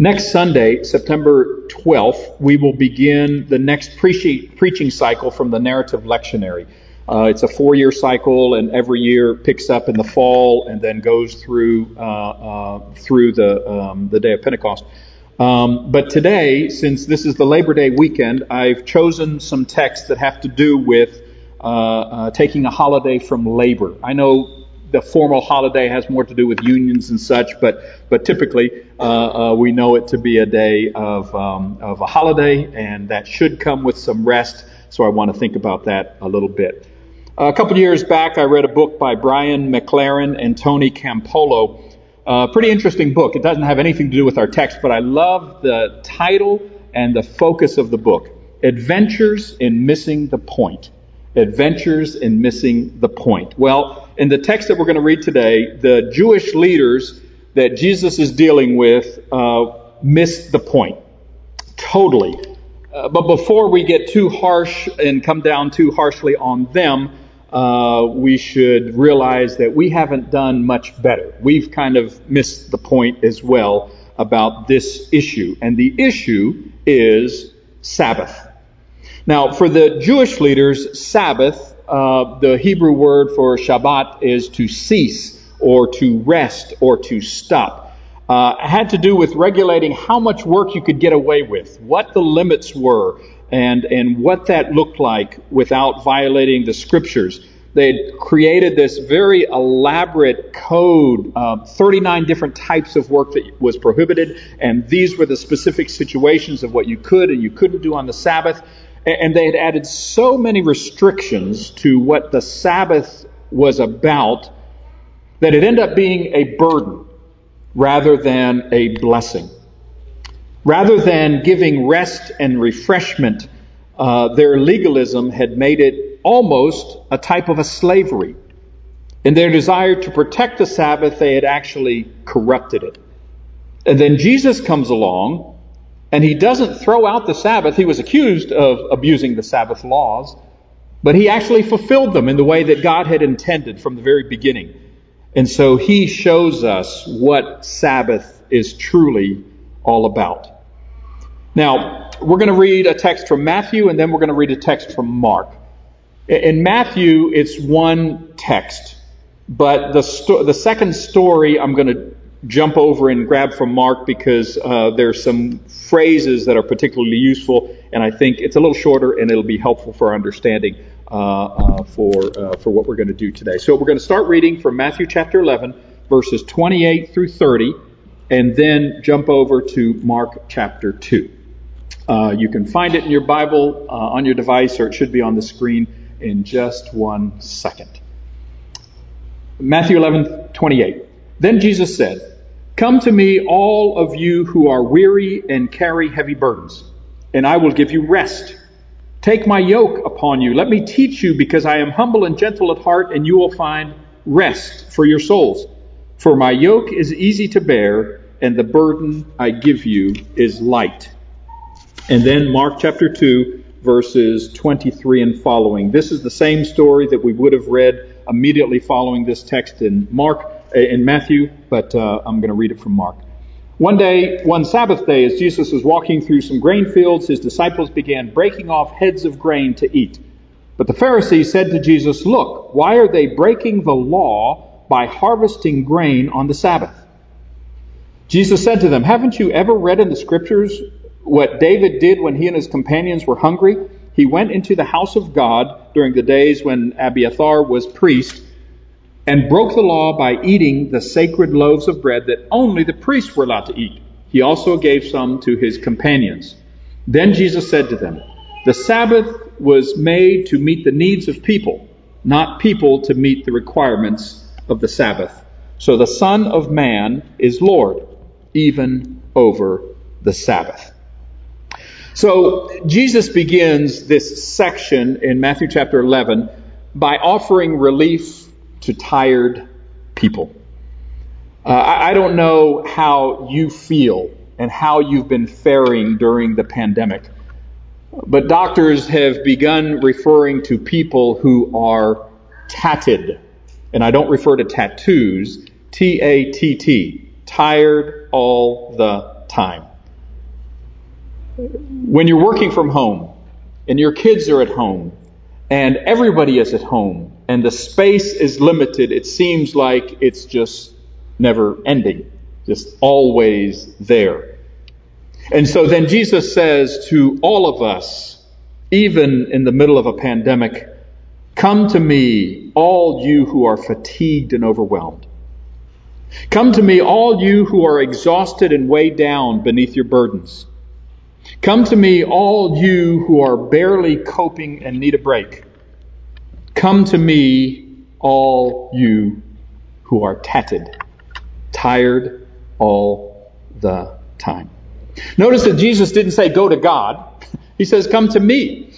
Next Sunday, September 12th, we will begin the next pre- preaching cycle from the narrative lectionary. Uh, it's a four year cycle, and every year picks up in the fall and then goes through, uh, uh, through the, um, the day of Pentecost. Um, but today, since this is the Labor Day weekend, I've chosen some texts that have to do with uh, uh, taking a holiday from labor. I know the formal holiday has more to do with unions and such, but but typically uh, uh, we know it to be a day of um, of a holiday, and that should come with some rest. So I want to think about that a little bit. A couple years back, I read a book by Brian McLaren and Tony Campolo. Uh, pretty interesting book. It doesn't have anything to do with our text, but I love the title and the focus of the book Adventures in Missing the Point. Adventures in Missing the Point. Well, in the text that we're going to read today, the Jewish leaders that Jesus is dealing with uh, missed the point. Totally. Uh, but before we get too harsh and come down too harshly on them, uh, we should realize that we haven't done much better. We've kind of missed the point as well about this issue. And the issue is Sabbath. Now, for the Jewish leaders, Sabbath, uh, the Hebrew word for Shabbat is to cease or to rest or to stop. Uh, had to do with regulating how much work you could get away with, what the limits were, and, and what that looked like without violating the scriptures. They had created this very elaborate code, uh, 39 different types of work that was prohibited, and these were the specific situations of what you could and you couldn't do on the Sabbath. And they had added so many restrictions to what the Sabbath was about that it ended up being a burden rather than a blessing. Rather than giving rest and refreshment, uh, their legalism had made it almost a type of a slavery. In their desire to protect the Sabbath, they had actually corrupted it. And then Jesus comes along, and he doesn't throw out the Sabbath. He was accused of abusing the Sabbath laws, but he actually fulfilled them in the way that God had intended from the very beginning. And so he shows us what Sabbath is truly all about. Now, we're going to read a text from Matthew and then we're going to read a text from Mark. In Matthew, it's one text, but the, sto- the second story I'm going to jump over and grab from Mark because uh, there's some phrases that are particularly useful, and I think it's a little shorter and it'll be helpful for our understanding uh, uh, for, uh, for what we're going to do today. So we're going to start reading from Matthew chapter 11, verses 28 through 30, and then jump over to Mark chapter 2. Uh, you can find it in your Bible uh, on your device, or it should be on the screen in just one second. Matthew 11, 28. Then Jesus said, Come to me, all of you who are weary and carry heavy burdens, and I will give you rest. Take my yoke upon you. Let me teach you, because I am humble and gentle at heart, and you will find rest for your souls. For my yoke is easy to bear, and the burden I give you is light. And then Mark chapter 2, verses 23 and following. This is the same story that we would have read immediately following this text in Mark, in Matthew, but uh, I'm going to read it from Mark. One day, one Sabbath day, as Jesus was walking through some grain fields, his disciples began breaking off heads of grain to eat. But the Pharisees said to Jesus, Look, why are they breaking the law by harvesting grain on the Sabbath? Jesus said to them, Haven't you ever read in the scriptures what David did when he and his companions were hungry? He went into the house of God during the days when Abiathar was priest and broke the law by eating the sacred loaves of bread that only the priests were allowed to eat. He also gave some to his companions. Then Jesus said to them, The Sabbath was made to meet the needs of people, not people to meet the requirements of the Sabbath. So the Son of Man is Lord, even over the Sabbath. So Jesus begins this section in Matthew chapter 11 by offering relief to tired people. Uh, I, I don't know how you feel and how you've been faring during the pandemic, but doctors have begun referring to people who are tatted. And I don't refer to tattoos, T A T T, tired all the time. When you're working from home and your kids are at home and everybody is at home and the space is limited, it seems like it's just never ending, just always there. And so then Jesus says to all of us, even in the middle of a pandemic, Come to me, all you who are fatigued and overwhelmed. Come to me, all you who are exhausted and weighed down beneath your burdens. Come to me, all you who are barely coping and need a break. Come to me, all you who are tatted, tired all the time. Notice that Jesus didn't say, go to God. He says, come to me.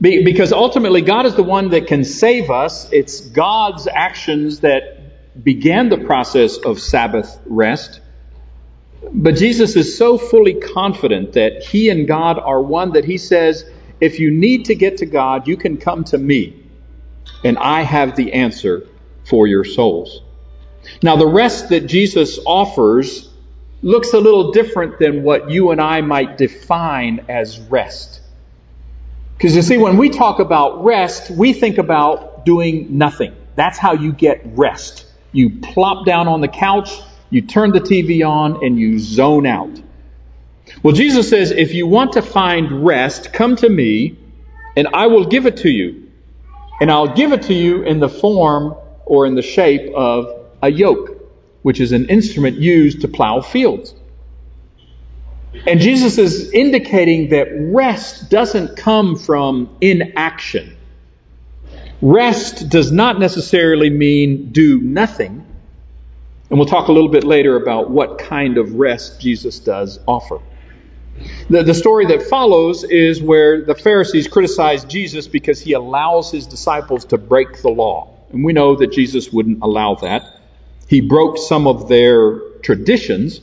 Because ultimately, God is the one that can save us. It's God's actions that began the process of Sabbath rest. But Jesus is so fully confident that He and God are one that He says, if you need to get to God, you can come to me, and I have the answer for your souls. Now, the rest that Jesus offers looks a little different than what you and I might define as rest. Because you see, when we talk about rest, we think about doing nothing. That's how you get rest. You plop down on the couch, you turn the TV on, and you zone out. Well, Jesus says, if you want to find rest, come to me, and I will give it to you. And I'll give it to you in the form or in the shape of a yoke, which is an instrument used to plow fields. And Jesus is indicating that rest doesn't come from inaction. Rest does not necessarily mean do nothing. And we'll talk a little bit later about what kind of rest Jesus does offer. The, the story that follows is where the Pharisees criticize Jesus because he allows his disciples to break the law. And we know that Jesus wouldn't allow that. He broke some of their traditions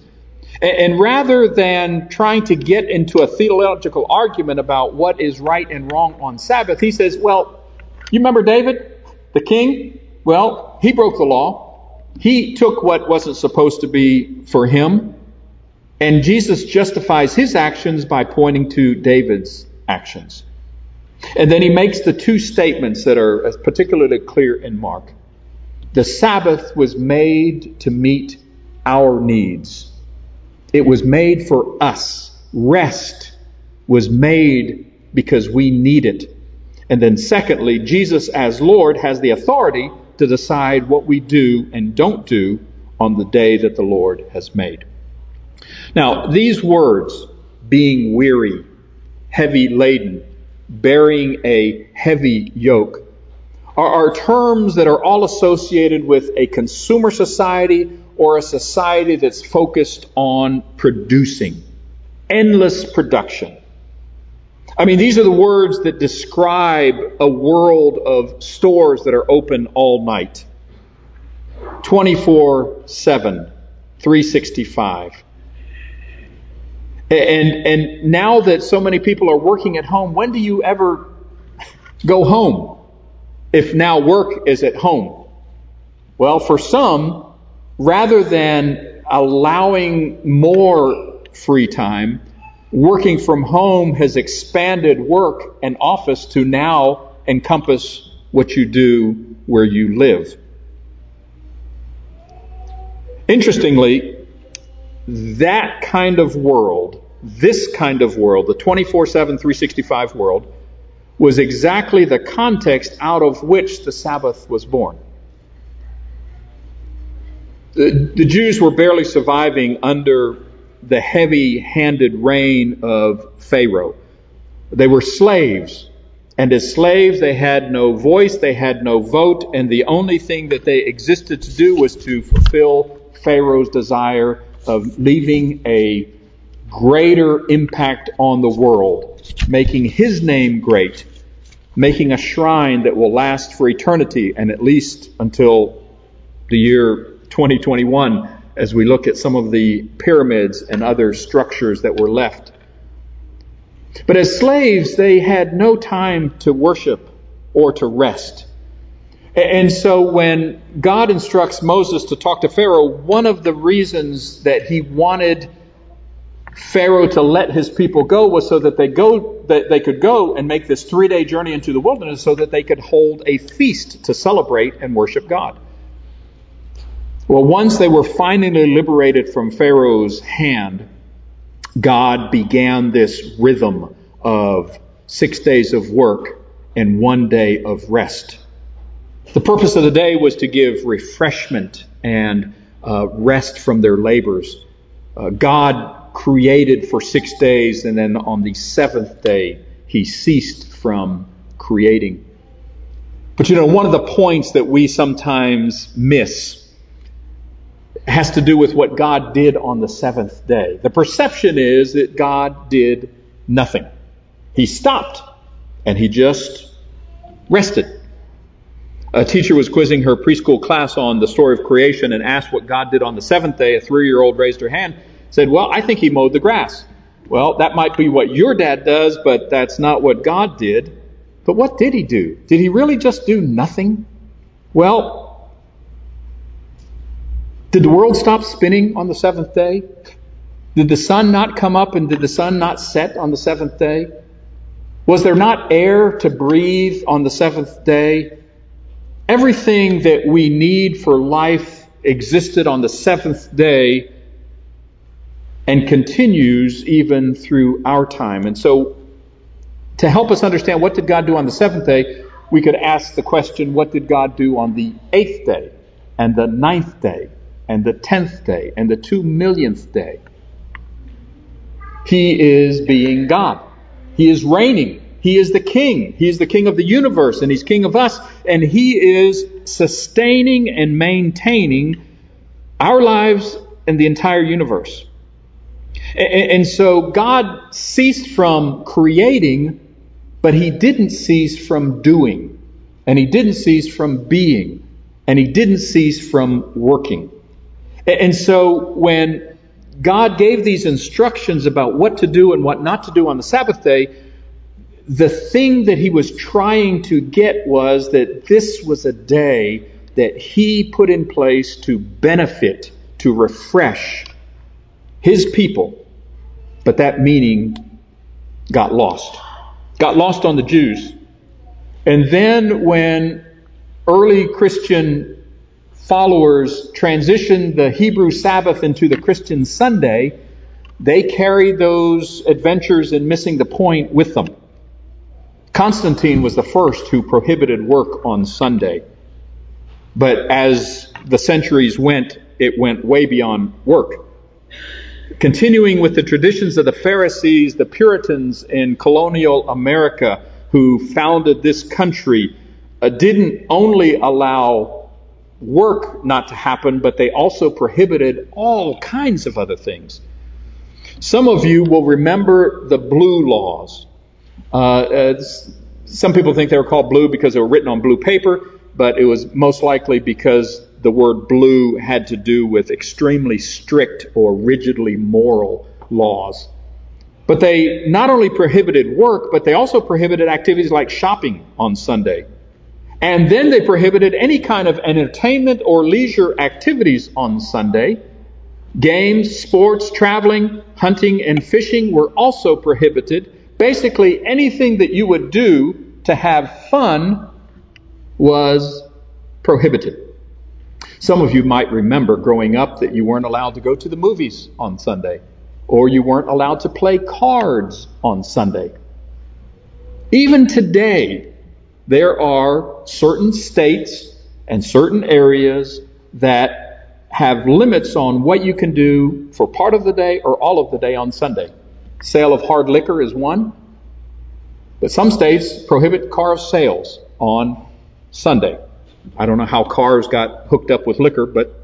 and rather than trying to get into a theological argument about what is right and wrong on Sabbath, he says, Well, you remember David, the king? Well, he broke the law. He took what wasn't supposed to be for him. And Jesus justifies his actions by pointing to David's actions. And then he makes the two statements that are particularly clear in Mark. The Sabbath was made to meet our needs. It was made for us. Rest was made because we need it. And then secondly, Jesus as Lord has the authority to decide what we do and don't do on the day that the Lord has made. Now, these words, being weary, heavy laden, bearing a heavy yoke, are, are terms that are all associated with a consumer society or a society that's focused on producing, endless production. I mean, these are the words that describe a world of stores that are open all night 24 7, 365. And, and now that so many people are working at home, when do you ever go home if now work is at home? Well, for some, rather than allowing more free time, working from home has expanded work and office to now encompass what you do where you live. Interestingly, that kind of world, this kind of world, the 24 7, 365 world, was exactly the context out of which the Sabbath was born. The, the Jews were barely surviving under the heavy handed reign of Pharaoh. They were slaves. And as slaves, they had no voice, they had no vote, and the only thing that they existed to do was to fulfill Pharaoh's desire of leaving a greater impact on the world, making his name great, making a shrine that will last for eternity and at least until the year 2021 as we look at some of the pyramids and other structures that were left. But as slaves, they had no time to worship or to rest. And so when God instructs Moses to talk to Pharaoh, one of the reasons that he wanted Pharaoh to let his people go was so that they go that they could go and make this three-day journey into the wilderness so that they could hold a feast to celebrate and worship God. Well, once they were finally liberated from Pharaoh's hand, God began this rhythm of six days of work and one day of rest. The purpose of the day was to give refreshment and uh, rest from their labors. Uh, God created for six days, and then on the seventh day, he ceased from creating. But you know, one of the points that we sometimes miss has to do with what God did on the seventh day. The perception is that God did nothing. He stopped and he just rested. A teacher was quizzing her preschool class on the story of creation and asked what God did on the seventh day. A three year old raised her hand, said, Well, I think he mowed the grass. Well, that might be what your dad does, but that's not what God did. But what did he do? Did he really just do nothing? Well, did the world stop spinning on the seventh day? Did the sun not come up and did the sun not set on the seventh day? Was there not air to breathe on the seventh day? Everything that we need for life existed on the seventh day and continues even through our time. And so, to help us understand what did God do on the seventh day, we could ask the question, what did God do on the eighth day, and the ninth day, and the tenth day, and the two millionth day? He is being God. He is reigning. He is the king. He is the king of the universe and he's king of us. And he is sustaining and maintaining our lives and the entire universe. And, so God ceased from creating, but he didn't cease from doing. And he didn't cease from being. And he didn't cease from working. And so when God gave these instructions about what to do and what not to do on the Sabbath day, the thing that he was trying to get was that this was a day that he put in place to benefit, to refresh his people. But that meaning got lost. Got lost on the Jews. And then when early Christian followers transitioned the Hebrew Sabbath into the Christian Sunday, they carried those adventures in missing the point with them. Constantine was the first who prohibited work on Sunday. But as the centuries went, it went way beyond work. Continuing with the traditions of the Pharisees, the Puritans in colonial America who founded this country uh, didn't only allow work not to happen, but they also prohibited all kinds of other things. Some of you will remember the blue laws. Uh, some people think they were called blue because they were written on blue paper, but it was most likely because the word blue had to do with extremely strict or rigidly moral laws. But they not only prohibited work, but they also prohibited activities like shopping on Sunday. And then they prohibited any kind of entertainment or leisure activities on Sunday. Games, sports, traveling, hunting, and fishing were also prohibited Basically, anything that you would do to have fun was prohibited. Some of you might remember growing up that you weren't allowed to go to the movies on Sunday, or you weren't allowed to play cards on Sunday. Even today, there are certain states and certain areas that have limits on what you can do for part of the day or all of the day on Sunday. Sale of hard liquor is one. But some states prohibit car sales on Sunday. I don't know how cars got hooked up with liquor, but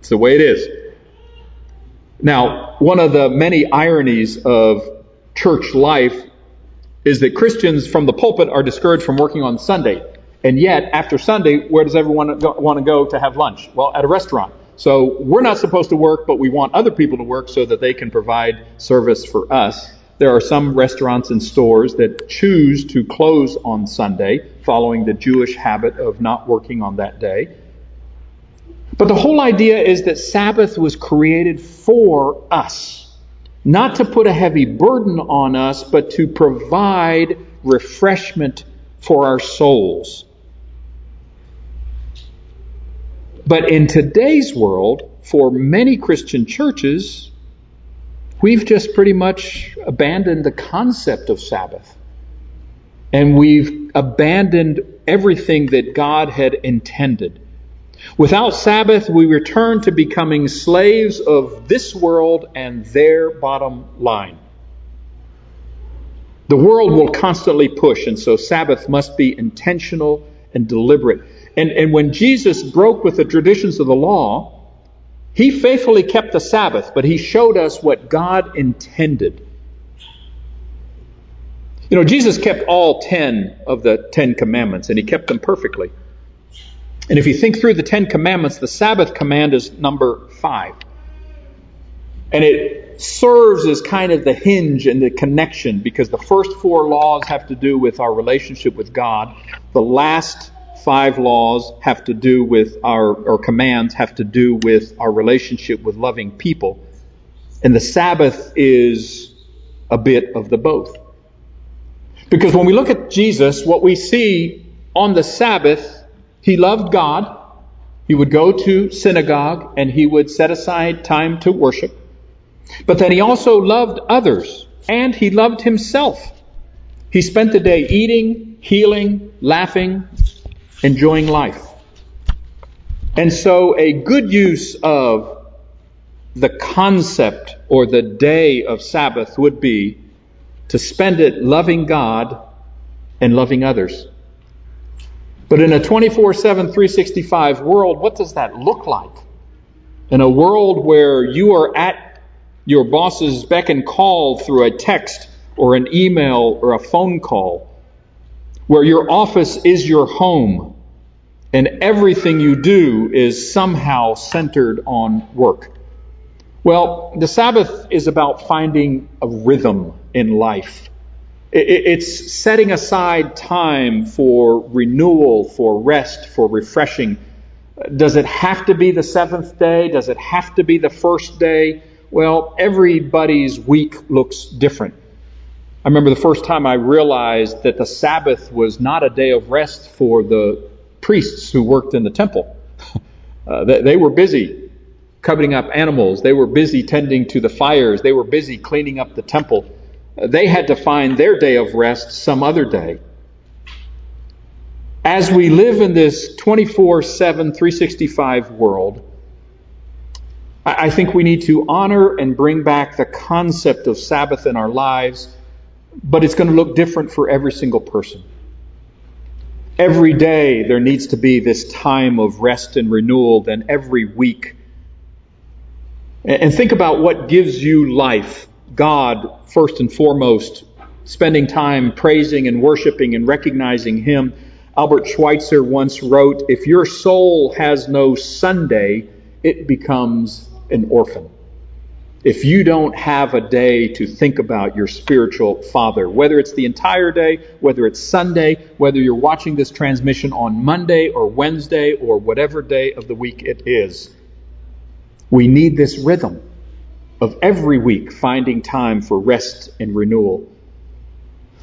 it's the way it is. Now, one of the many ironies of church life is that Christians from the pulpit are discouraged from working on Sunday. And yet, after Sunday, where does everyone want to go to have lunch? Well, at a restaurant. So we're not supposed to work, but we want other people to work so that they can provide service for us. There are some restaurants and stores that choose to close on Sunday, following the Jewish habit of not working on that day. But the whole idea is that Sabbath was created for us. not to put a heavy burden on us, but to provide refreshment for our souls. But in today's world, for many Christian churches, we've just pretty much abandoned the concept of Sabbath. And we've abandoned everything that God had intended. Without Sabbath, we return to becoming slaves of this world and their bottom line. The world will constantly push, and so Sabbath must be intentional and deliberate. And, and when Jesus broke with the traditions of the law, he faithfully kept the Sabbath, but he showed us what God intended. You know, Jesus kept all ten of the Ten Commandments, and he kept them perfectly. And if you think through the Ten Commandments, the Sabbath command is number five. And it serves as kind of the hinge and the connection because the first four laws have to do with our relationship with God. The last five laws have to do with our, or commands have to do with our relationship with loving people. And the Sabbath is a bit of the both. Because when we look at Jesus, what we see on the Sabbath he loved God. He would go to synagogue and he would set aside time to worship. But then he also loved others and he loved himself. He spent the day eating, healing, laughing, enjoying life. And so a good use of the concept or the day of Sabbath would be to spend it loving God and loving others. But in a 24 7, 365 world, what does that look like? In a world where you are at your boss's beck and call through a text or an email or a phone call, where your office is your home and everything you do is somehow centered on work. Well, the Sabbath is about finding a rhythm in life. It's setting aside time for renewal, for rest, for refreshing. Does it have to be the seventh day? Does it have to be the first day? Well, everybody's week looks different. I remember the first time I realized that the Sabbath was not a day of rest for the priests who worked in the temple. Uh, they, they were busy covering up animals. They were busy tending to the fires. They were busy cleaning up the temple. They had to find their day of rest some other day. As we live in this 24 7, 365 world, I think we need to honor and bring back the concept of Sabbath in our lives, but it's going to look different for every single person. Every day there needs to be this time of rest and renewal, then every week. And think about what gives you life God first and foremost, spending time praising and worshiping and recognizing Him. Albert Schweitzer once wrote, If your soul has no Sunday, it becomes an orphan. If you don't have a day to think about your spiritual father, whether it's the entire day, whether it's Sunday, whether you're watching this transmission on Monday or Wednesday or whatever day of the week it is, we need this rhythm of every week finding time for rest and renewal.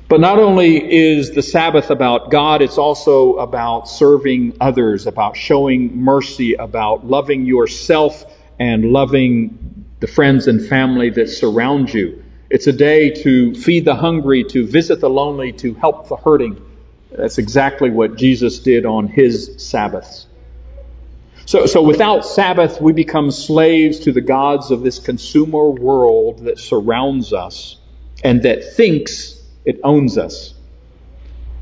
But not only is the Sabbath about God, it's also about serving others, about showing mercy, about loving yourself and loving the friends and family that surround you. It's a day to feed the hungry, to visit the lonely, to help the hurting. That's exactly what Jesus did on his Sabbaths. So, so without Sabbath, we become slaves to the gods of this consumer world that surrounds us and that thinks it owns us.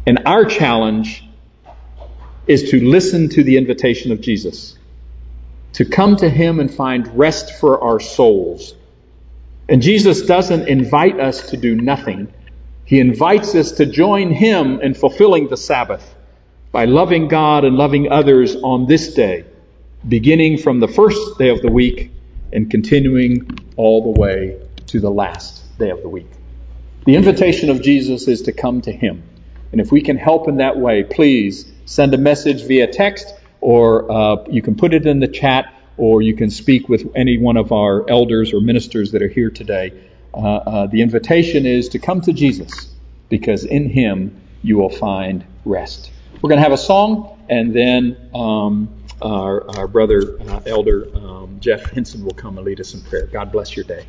And our challenge is to listen to the invitation of Jesus, to come to Him and find rest for our souls. And Jesus doesn't invite us to do nothing. He invites us to join Him in fulfilling the Sabbath by loving God and loving others on this day beginning from the first day of the week and continuing all the way to the last day of the week. The invitation of Jesus is to come to Him. And if we can help in that way, please send a message via text, or uh, you can put it in the chat, or you can speak with any one of our elders or ministers that are here today. uh, uh, the invitation is to come to Jesus because in Him you will find rest. We're going to have a song, and then um, our, our, brother, uh, Elder um, Jeff Henson, will come and lead us in prayer. God bless your day.